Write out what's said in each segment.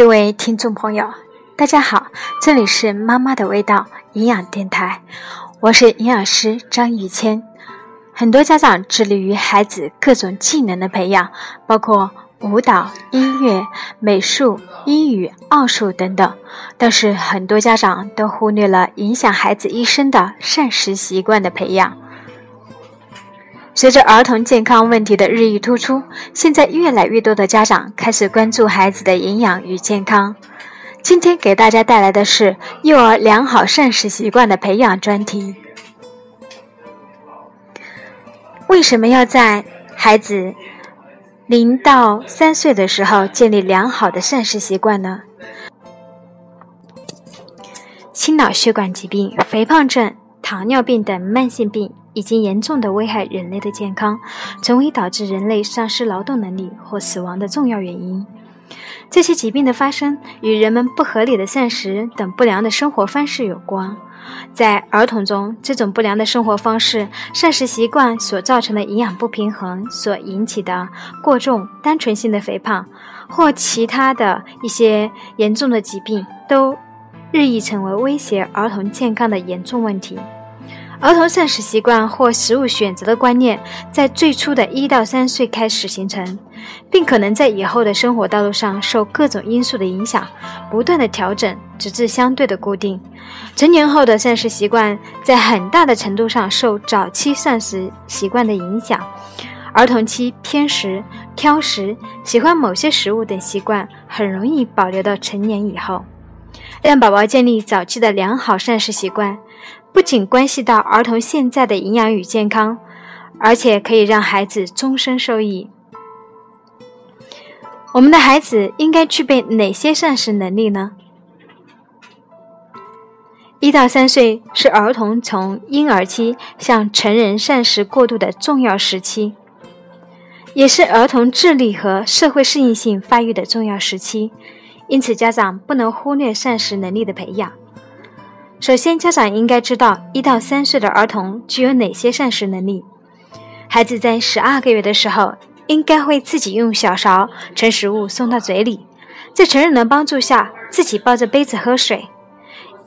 各位听众朋友，大家好，这里是妈妈的味道营养电台，我是营养师张玉谦。很多家长致力于孩子各种技能的培养，包括舞蹈、音乐、美术、英语、奥数等等，但是很多家长都忽略了影响孩子一生的膳食习惯的培养。随着儿童健康问题的日益突出，现在越来越多的家长开始关注孩子的营养与健康。今天给大家带来的是幼儿良好膳食习惯的培养专题。为什么要在孩子零到三岁的时候建立良好的膳食习惯呢？心脑血管疾病、肥胖症、糖尿病等慢性病。已经严重的危害人类的健康，成为导致人类丧失劳动能力或死亡的重要原因。这些疾病的发生与人们不合理的膳食等不良的生活方式有关。在儿童中，这种不良的生活方式、膳食习惯所造成的营养不平衡所引起的过重、单纯性的肥胖，或其他的一些严重的疾病，都日益成为威胁儿童健康的严重问题。儿童膳食习惯或食物选择的观念，在最初的一到三岁开始形成，并可能在以后的生活道路上受各种因素的影响，不断的调整，直至相对的固定。成年后的膳食习惯，在很大的程度上受早期膳食习惯的影响。儿童期偏食、挑食、喜欢某些食物等习惯，很容易保留到成年以后。让宝宝建立早期的良好膳食习惯。不仅关系到儿童现在的营养与健康，而且可以让孩子终身受益。我们的孩子应该具备哪些膳食能力呢？一到三岁是儿童从婴儿期向成人膳食过渡的重要时期，也是儿童智力和社会适应性发育的重要时期，因此家长不能忽略膳食能力的培养。首先，家长应该知道一到三岁的儿童具有哪些膳食能力。孩子在十二个月的时候，应该会自己用小勺盛食物送到嘴里，在成人的帮助下，自己抱着杯子喝水。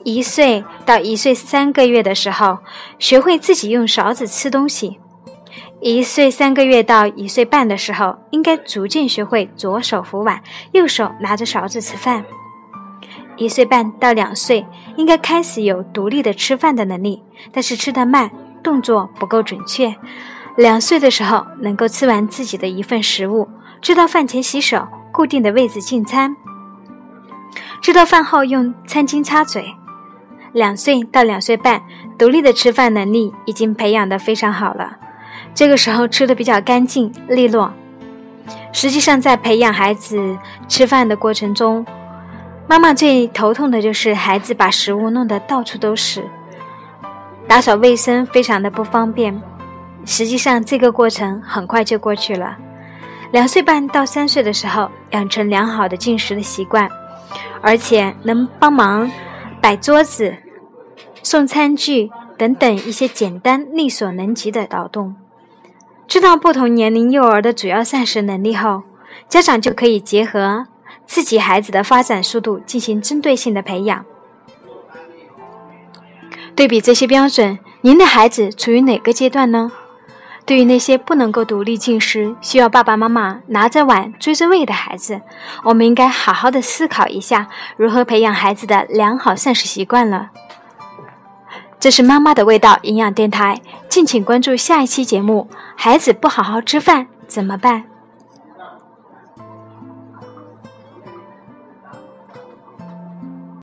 一岁到一岁三个月的时候，学会自己用勺子吃东西。一岁三个月到一岁半的时候，应该逐渐学会左手扶碗，右手拿着勺子吃饭。一岁半到两岁，应该开始有独立的吃饭的能力，但是吃得慢，动作不够准确。两岁的时候，能够吃完自己的一份食物，知道饭前洗手，固定的位置进餐，知道饭后用餐巾擦嘴。两岁到两岁半，独立的吃饭能力已经培养得非常好了，这个时候吃的比较干净利落。实际上，在培养孩子吃饭的过程中，妈妈最头痛的就是孩子把食物弄得到处都是，打扫卫生非常的不方便。实际上，这个过程很快就过去了。两岁半到三岁的时候，养成良好的进食的习惯，而且能帮忙摆桌子、送餐具等等一些简单力所能及的劳动。知道不同年龄幼儿的主要膳食能力后，家长就可以结合。自己孩子的发展速度进行针对性的培养。对比这些标准，您的孩子处于哪个阶段呢？对于那些不能够独立进食、需要爸爸妈妈拿着碗追着喂的孩子，我们应该好好的思考一下如何培养孩子的良好膳食习惯了。这是妈妈的味道营养电台，敬请关注下一期节目。孩子不好好吃饭怎么办？